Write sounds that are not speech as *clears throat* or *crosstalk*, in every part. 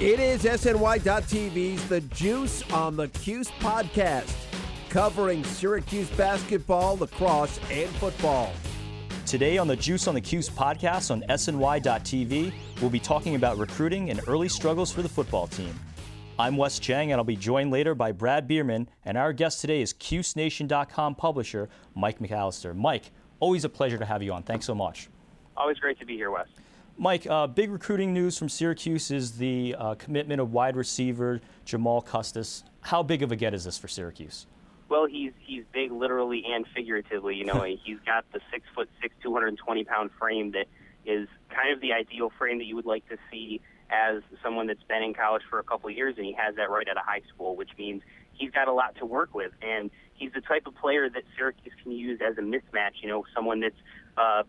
It is SNY.TV's The Juice on the Cuse podcast, covering Syracuse basketball, lacrosse, and football. Today on the Juice on the Cuse podcast on SNY.TV, we'll be talking about recruiting and early struggles for the football team. I'm Wes Cheng, and I'll be joined later by Brad Bierman, and our guest today is CuseNation.com publisher Mike McAllister. Mike, always a pleasure to have you on. Thanks so much. Always great to be here, Wes. Mike, uh, big recruiting news from Syracuse is the uh, commitment of wide receiver Jamal Custis. How big of a get is this for Syracuse? Well, he's he's big literally and figuratively. You know, *laughs* he's got the six foot six, 220 pound frame that is kind of the ideal frame that you would like to see as someone that's been in college for a couple of years, and he has that right out of high school, which means he's got a lot to work with, and he's the type of player that Syracuse can use as a mismatch. You know, someone that's uh,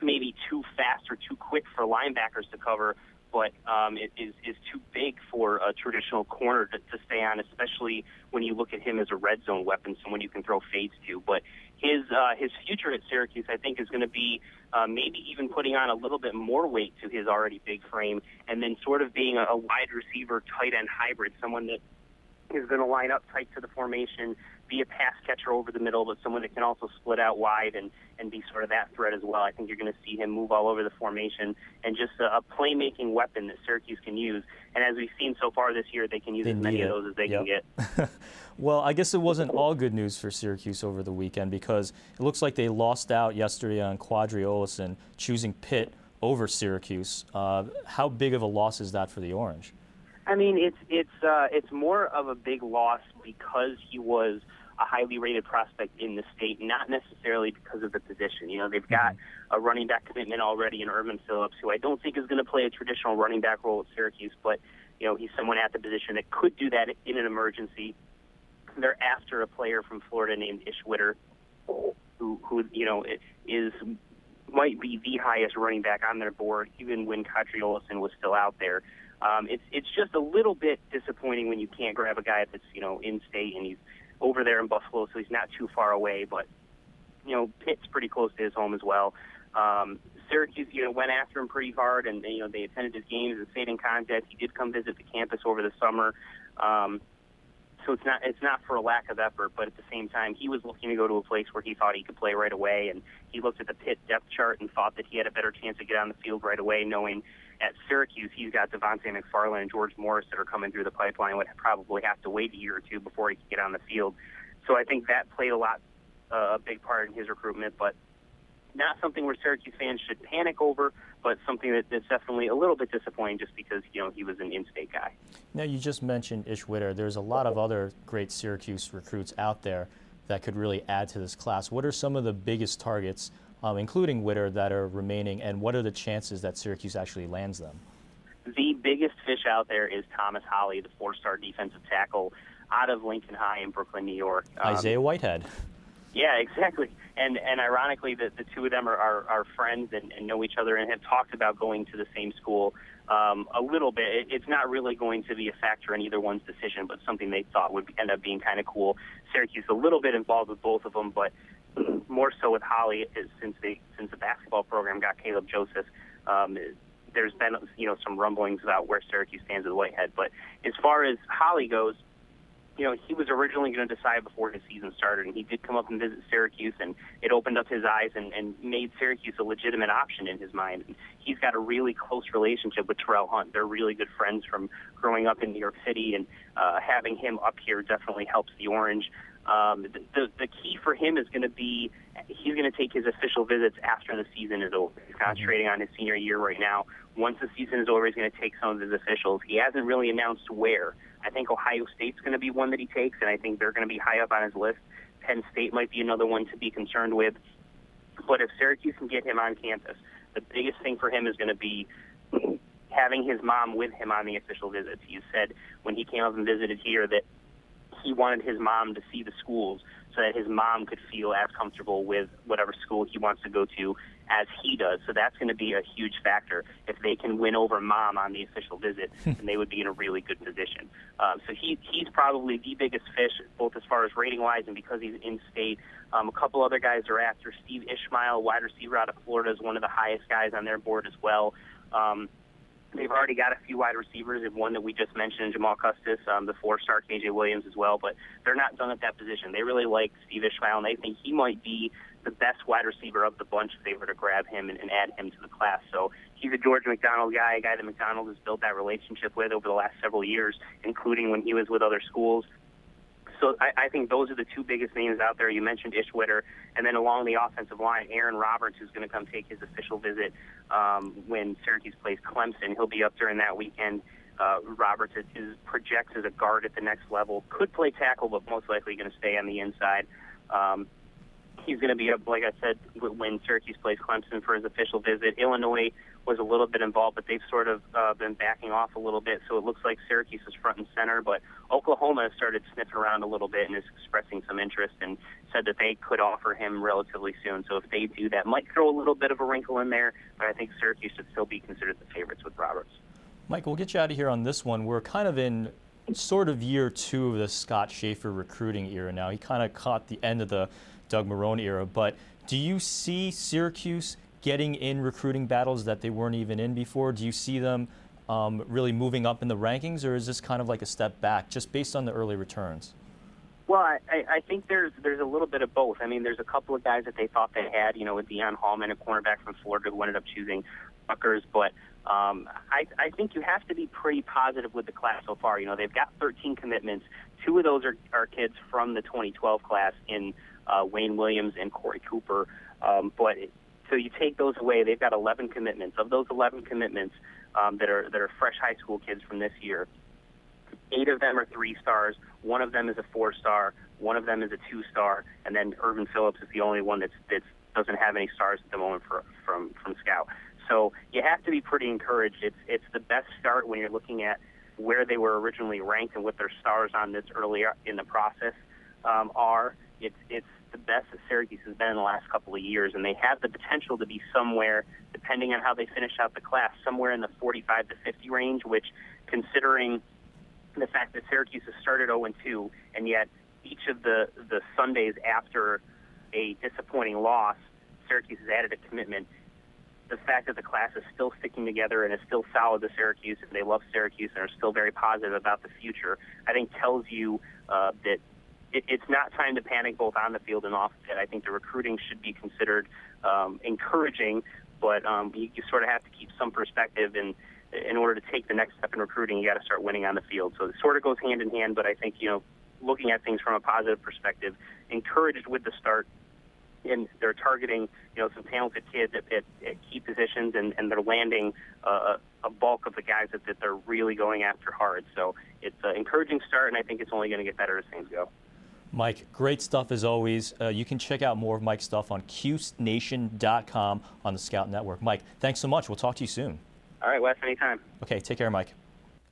maybe too fast or too quick for linebackers to cover, but um, it is, is too big for a traditional corner to, to stay on, especially when you look at him as a red zone weapon, someone you can throw fades to. But his uh, his future at Syracuse, I think, is going to be uh, maybe even putting on a little bit more weight to his already big frame, and then sort of being a, a wide receiver, tight end hybrid, someone that is going to line up tight to the formation, be a pass catcher over the middle, but someone that can also split out wide and, and be sort of that threat as well. I think you're going to see him move all over the formation and just a, a playmaking weapon that Syracuse can use. And as we've seen so far this year, they can use They as many need of those as they Yep. can get. *laughs* Well, I guess it wasn't all good news for Syracuse over the weekend because it looks like they lost out yesterday on Qadree Ollison, choosing Pitt over Syracuse. Uh, how big of a loss is that for the Orange? I mean, it's it's uh, it's more of a big loss because he was a highly rated prospect in the state, not necessarily because of the position. You know, they've got a running back commitment already in Ervin Philips, who I don't think is going to play a traditional running back role at Syracuse, but you know, he's someone at the position that could do that in an emergency. They're after a player from Florida named Ish Witter, who who you know is might be the highest running back on their board, even when Qadree Ollison was still out there. Um, it's it's just a little bit disappointing when you can't grab a guy that's you know in state and he's over there in Buffalo, so he's not too far away. But you know, Pitt's pretty close to his home as well. Um, Syracuse, you know, went after him pretty hard, and you know they attended his games and stayed in contact. He did come visit the campus over the summer. Um, so it's not it's not for a lack of effort, but at the same time, he was looking to go to a place where he thought he could play right away, and he looked at the Pitt depth chart and thought that he had a better chance to get on the field right away, knowing at Syracuse he's got Devante McFarlane and George Morris that are coming through the pipeline, would probably have to wait a year or two before he could get on the field. So I think that played a lot uh, a big part in his recruitment, but not something where Syracuse fans should panic over, but something that, that's definitely a little bit disappointing just because you know he was an in-state guy. Now, you just mentioned Ish Witter. There's a lot of other great Syracuse recruits out there that could really add to this class. What are some of the biggest targets, um, including Witter, that are remaining, and what are the chances that Syracuse actually lands them? The biggest fish out there is Thomas Holley, the four-star defensive tackle out of Lincoln High in Brooklyn, New York. Um, Isaiah Whitehead. Yeah, exactly. And and ironically, the, the two of them are, are, are friends and, and know each other and have talked about going to the same school um, a little bit. It, it's not really going to be a factor in either one's decision, but something they thought would end up being kind of cool. Syracuse a little bit involved with both of them, but *clears throat* more so with Holley since they since the basketball program got Kaleb Joseph. Um, there's been you know some rumblings about where Syracuse stands with Whitehead, but as far as Holley goes, you know, he was originally going to decide before his season started, and he did come up and visit Syracuse, and it opened up his eyes and, and made Syracuse a legitimate option in his mind. And he's got a really close relationship with Terrell Hunt. They're really good friends from growing up in New York City, and uh, having him up here definitely helps the Orange. Um, the, the, the key for him is going to be he's going to take his official visits after the season is over. He's concentrating on his senior year right now. Once the season is over, he's going to take some of his officials. He hasn't really announced where. I think Ohio State's going to be one that he takes, and I think they're going to be high up on his list. Penn State might be another one to be concerned with. But if Syracuse can get him on campus, the biggest thing for him is going to be having his mom with him on the official visits. He said when he came up and visited here that he wanted his mom to see the schools so that his mom could feel as comfortable with whatever school he wants to go to as he does. So that's going to be a huge factor. If they can win over mom on the official visit, *laughs* then they would be in a really good position. Um, so he he's probably the biggest fish, both as far as rating wise and because he's in state. Um, a couple other guys are after Steve Ishmael, wide receiver out of Florida, is one of the highest guys on their board as well. Um, They've already got a few wide receivers, and one that we just mentioned, Jamal Custis, um, the four-star KJ Williams as well. But they're not done at that position. They really like Steve Ishmael, and they think he might be the best wide receiver of the bunch if they were to grab him and, and add him to the class. So he's a George McDonald guy, a guy that McDonald has built that relationship with over the last several years, including when he was with other schools so I, I think those are the two biggest names out there. You mentioned Ish Witter, and then along the offensive line, Aaron Roberts, who's going to come take his official visit um, when Syracuse plays Clemson. He'll be up during that weekend. Uh, Roberts is, is projects as a guard at the next level. Could play tackle, but most likely going to stay on the inside. Um, he's going to be up, like I said, when Syracuse plays Clemson for his official visit. Illinois was a little bit involved, but they've sort of uh, been backing off a little bit. So it looks like Syracuse is front and center, but Oklahoma has started sniffing around a little bit and is expressing some interest and said that they could offer him relatively soon. So if they do that, might throw a little bit of a wrinkle in there, but I think Syracuse should still be considered the favorites with Roberts. Mike, we'll get you out of here on this one. We're kind of in sort of year two of the Scott Shafer recruiting era now. He kind of caught the end of the Doug Marrone era, but do you see Syracuse getting in recruiting battles that they weren't even in before? Do you see them um, really moving up in the rankings, or is this kind of like a step back, just based on the early returns? Well, I, I think there's there's a little bit of both. I mean, there's a couple of guys that they thought they had, you know, with Deion Hallman, a cornerback from Florida, who ended up choosing Buckers. But um, I, I think you have to be pretty positive with the class so far. You know, they've got 13 commitments. Two of those are, are kids from the 2012 class in uh, Wayne Williams and Corey Cooper. Um, but so you take those away, they've got 11 commitments. Of those 11 commitments um, that are that are fresh high school kids from this year, eight of them are three stars. One of them is a four star. One of them is a two star, and then Ervin Philips is the only one that's that doesn't have any stars at the moment for, from from Scout. So you have to be pretty encouraged. It's it's the best start when you're looking at where they were originally ranked and what their stars on this earlier in the process um, are. It's it's the best that Syracuse has been in the last couple of years, and they have the potential to be somewhere, depending on how they finish out the class, somewhere in the 45 to 50 range. Which, considering the fact that Syracuse has started 0 and 2, and yet each of the the Sundays after a disappointing loss, Syracuse has added a commitment. The fact that the class is still sticking together and is still solid to Syracuse, and they love Syracuse and are still very positive about the future, I think tells you uh, that it, it's not time to panic both on the field and off it. I think the recruiting should be considered um, encouraging, but um, you, you sort of have to keep some perspective and in order to take the next step in recruiting, you got to start winning on the field. So it sort of goes hand in hand, but I think, you know, looking at things from a positive perspective, encouraged with the start, and they're targeting, you know, some talented kids at, at, at key positions, and, and they're landing uh, a bulk of the guys that, that they're really going after hard. So it's an encouraging start, and I think it's only going to get better as things go. Mike, great stuff as always. Uh, you can check out more of Mike's stuff on CuseNation.com on the Scout Network. Mike, thanks so much. We'll talk to you soon. All right, Wes, anytime. Okay, take care, Mike.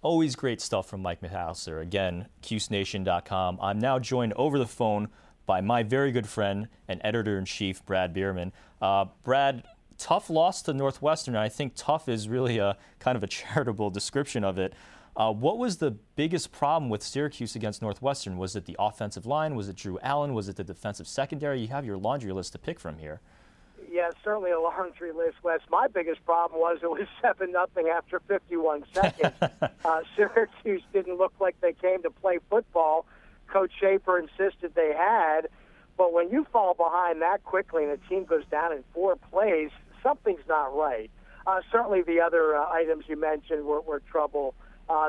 Always great stuff from Mike Mithauser. Again, CuseNation.com. I'm now joined over the phone by my very good friend and editor in chief, Brad Bierman. Uh, Brad, tough loss to Northwestern. I think tough is really a kind of a charitable description of it. Uh, what was the biggest problem with Syracuse against Northwestern? Was it the offensive line? Was it Drew Allen? Was it the defensive secondary? You have your laundry list to pick from here. Yeah, certainly a laundry list, Wes. My biggest problem was it was *laughs* seven nothing after 51 seconds. *laughs* uh, Syracuse didn't look like they came to play football. Coach Shafer insisted they had, but when you fall behind that quickly and the team goes down in four plays, something's not right. Uh, certainly, the other uh, items you mentioned were, were trouble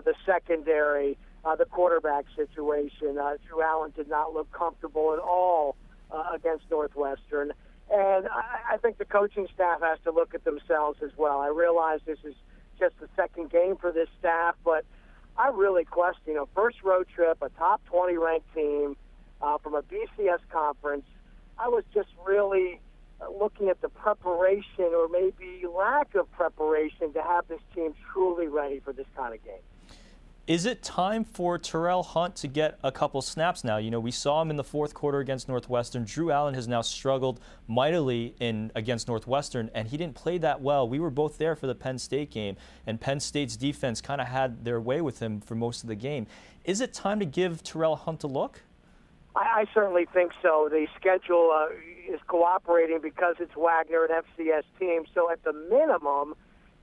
the secondary, uh, the quarterback situation. Uh, Drew Allen did not look comfortable at all uh, against Northwestern. And I, I think the coaching staff has to look at themselves as well. I realize this is just the second game for this staff, but I really question, you know, first road trip, a top 20 ranked team uh, from a BCS conference. I was just really looking at the preparation or maybe lack of preparation to have this team truly ready for this kind of game. Is it time for Terrell Hunt to get a couple snaps now? You know, we saw him in the fourth quarter against Northwestern. Drew Allen has now struggled mightily in against Northwestern, and he didn't play that well. We were both there for the Penn State game, and Penn State's defense kind of had their way with him for most of the game. Is it time to give Terrell Hunt a look? I, I certainly think so. The schedule uh, is cooperating because it's Wagner, an FCS team. So at the minimum,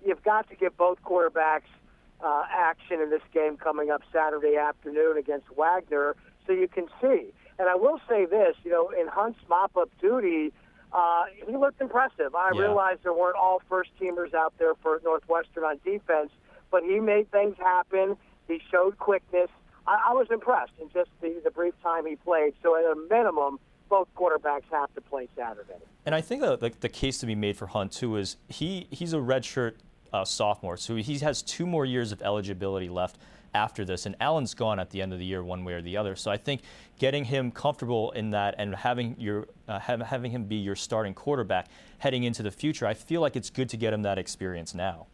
you've got to give both quarterbacks uh, action in this game coming up Saturday afternoon against Wagner, so you can see. And I will say this, you know, in Hunt's mop-up duty, uh, he looked impressive. I Yeah. realized there weren't all first teamers out there for Northwestern on defense, but he made things happen. He showed quickness. I, I was impressed in just the, the brief time he played. So at a minimum, both quarterbacks have to play Saturday. And I think the, the, the case to be made for Hunt too is he he's a redshirt uh, sophomore, so he has two more years of eligibility left after this. And Allen's gone at the end of the year, one way or the other. So I think getting him comfortable in that and having your uh, have, having him be your starting quarterback heading into the future, I feel like it's good to get him that experience now.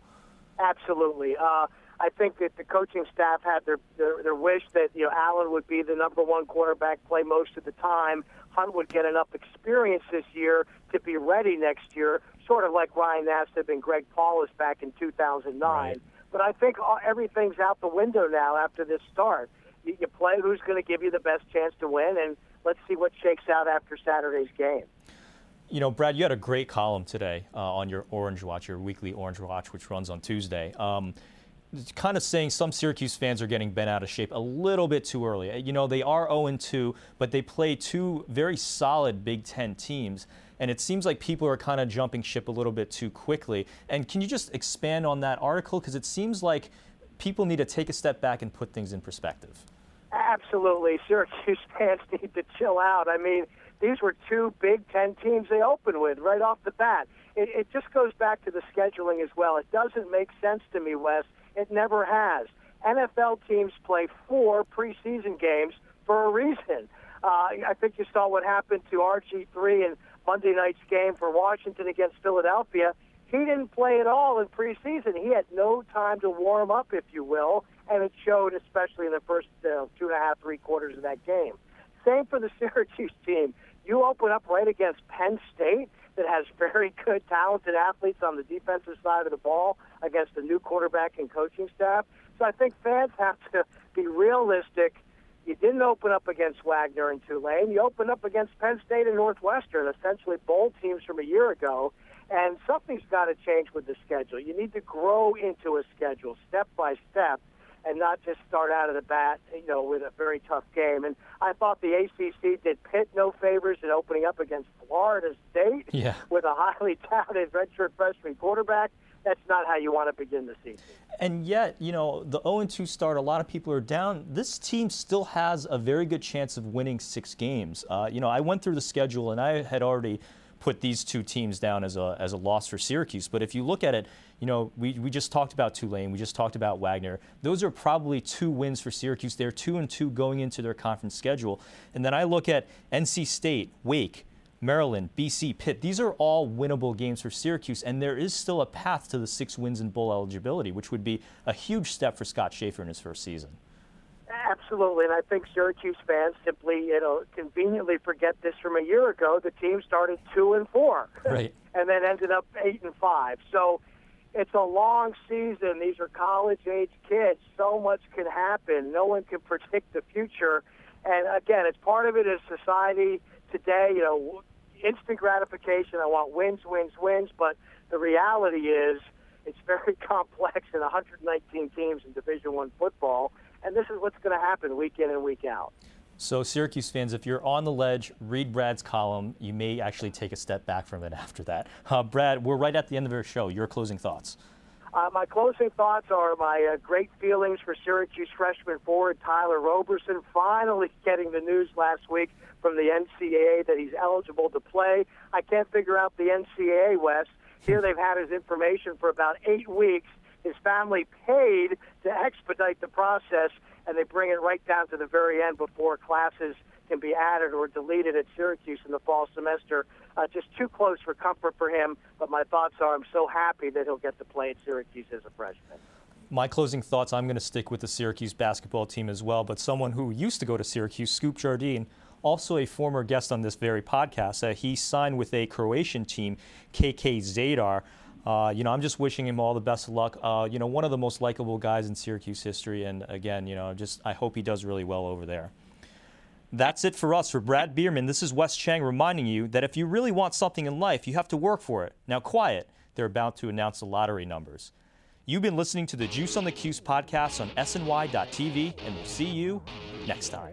Absolutely. Uh, I think that the coaching staff had their, their their wish that you know Allen would be the number one quarterback, play most of the time. Hunt would get enough experience this year to be ready next year, sort of like Ryan Nassib and Greg Paulus back in 2009. Right. But I think all, everything's out the window now after this start. You, you play who's going to give you the best chance to win, and let's see what shakes out after Saturday's game. You know, Brad, you had a great column today uh, on your Orange Watch, your weekly Orange Watch, which runs on Tuesday. Um, kind of saying some Syracuse fans are getting bent out of shape a little bit too early. You know, they are 0 2, but they play two very solid Big Ten teams. And it seems like people are kind of jumping ship a little bit too quickly. And can you just expand on that article? Because it seems like people need to take a step back and put things in perspective. Absolutely. Syracuse *laughs* fans need to chill out. I mean, these were two Big Ten teams they opened with right off the bat. It, it just goes back to the scheduling as well. It doesn't make sense to me, Wes. It never has. NFL teams play four preseason games for a reason. *laughs* Uh, I think you saw what happened to RG3 in Monday night's game for Washington against Philadelphia. He didn't play at all in preseason. He had no time to warm up, if you will, and it showed, especially in the first uh, two and a half, three quarters of that game. Same for the *laughs* Syracuse team. You open up right against Penn State, that has very *laughs* good, talented athletes on the defensive side of the ball against a new quarterback and coaching staff. So I think fans *laughs* have to be realistic. You didn't open up against Wagner and Tulane. You opened up against Penn State and Northwestern, essentially bowl teams from a year ago. And something's got to change with the schedule. You need to grow into a schedule step by step and not just start out of the bat, you know, with a very tough game. And I thought the ACC did Pitt no favors in opening up against Florida State Yeah. with a highly *laughs* touted redshirt freshman quarterback. That's not how you want to begin the season. And yet, you know, the 0 2 start, a lot of people are down. This team still has a very good chance of winning six games. Uh, you know, I went through the schedule and I had already put these two teams down as a, as a loss for Syracuse. But if you look at it, you know, we, we just talked about Tulane, we just talked about Wagner. Those are probably two wins for Syracuse. They're two and two going into their conference schedule. And then I look at NC State, Wake, Maryland, BC, Pitt. These are all winnable games for Syracuse, and there is still a path to the six wins in bowl eligibility, which would be a huge step for Scott Shafer in his first season. Absolutely, and I think Syracuse fans simply, you know, conveniently forget this from a year ago. The team started two and four, *laughs* Right. and then ended up eight and five. So it's a long season. These are college-age kids. So much can happen. No one can predict the future. And again, it's part of it is society today. You know, instant gratification. I want wins, wins, wins. But the reality is, it's very *laughs* complex in 119 teams in Division One football, and this is what's going to happen week in and week out. So, Syracuse fans, if you're on the ledge, read Brad's column. You may actually take a step back from it *laughs* after that. Uh, Brad, we're right at the end of our show. Your closing thoughts. Uh, my closing thoughts are my uh, great feelings for Syracuse freshman forward Tyler Roberson finally *laughs* getting the news last week from the NCAA that he's eligible to play. I can't figure out the NCAA, Wes. Here *laughs* they've had his information for about eight weeks. His family paid to expedite the process, and they bring it right down to the very end before classes can be added or deleted at Syracuse in the fall semester. Uh, just too close for comfort for him, but my thoughts are I'm so happy that he'll get to play at Syracuse as a freshman. My closing thoughts I'm going to stick with the Syracuse basketball team as well, but someone who used to go to Syracuse, Scoop Jardine, also a former guest on this very podcast. Uh, he signed with a Croatian team, KK Zadar. Uh, you know, I'm just wishing him all the best of luck. Uh, you know, one of the most likable guys in Syracuse history, and again, you know, just I hope he does really well over there. That's it for us. For Brad Bierman, this is Wes Cheng reminding you that if you really want something in life, you have to work for it. Now, quiet. They're about to announce the lottery numbers. You've been listening to the Juice on the Cuse podcast on SNY.TV, and we'll see you next time.